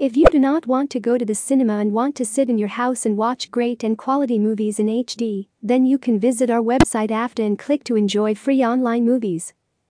If you do not want to go to the cinema and want to sit in your house and watch great and quality movies in HD, then you can visit our website Afdah and click to enjoy free online movies.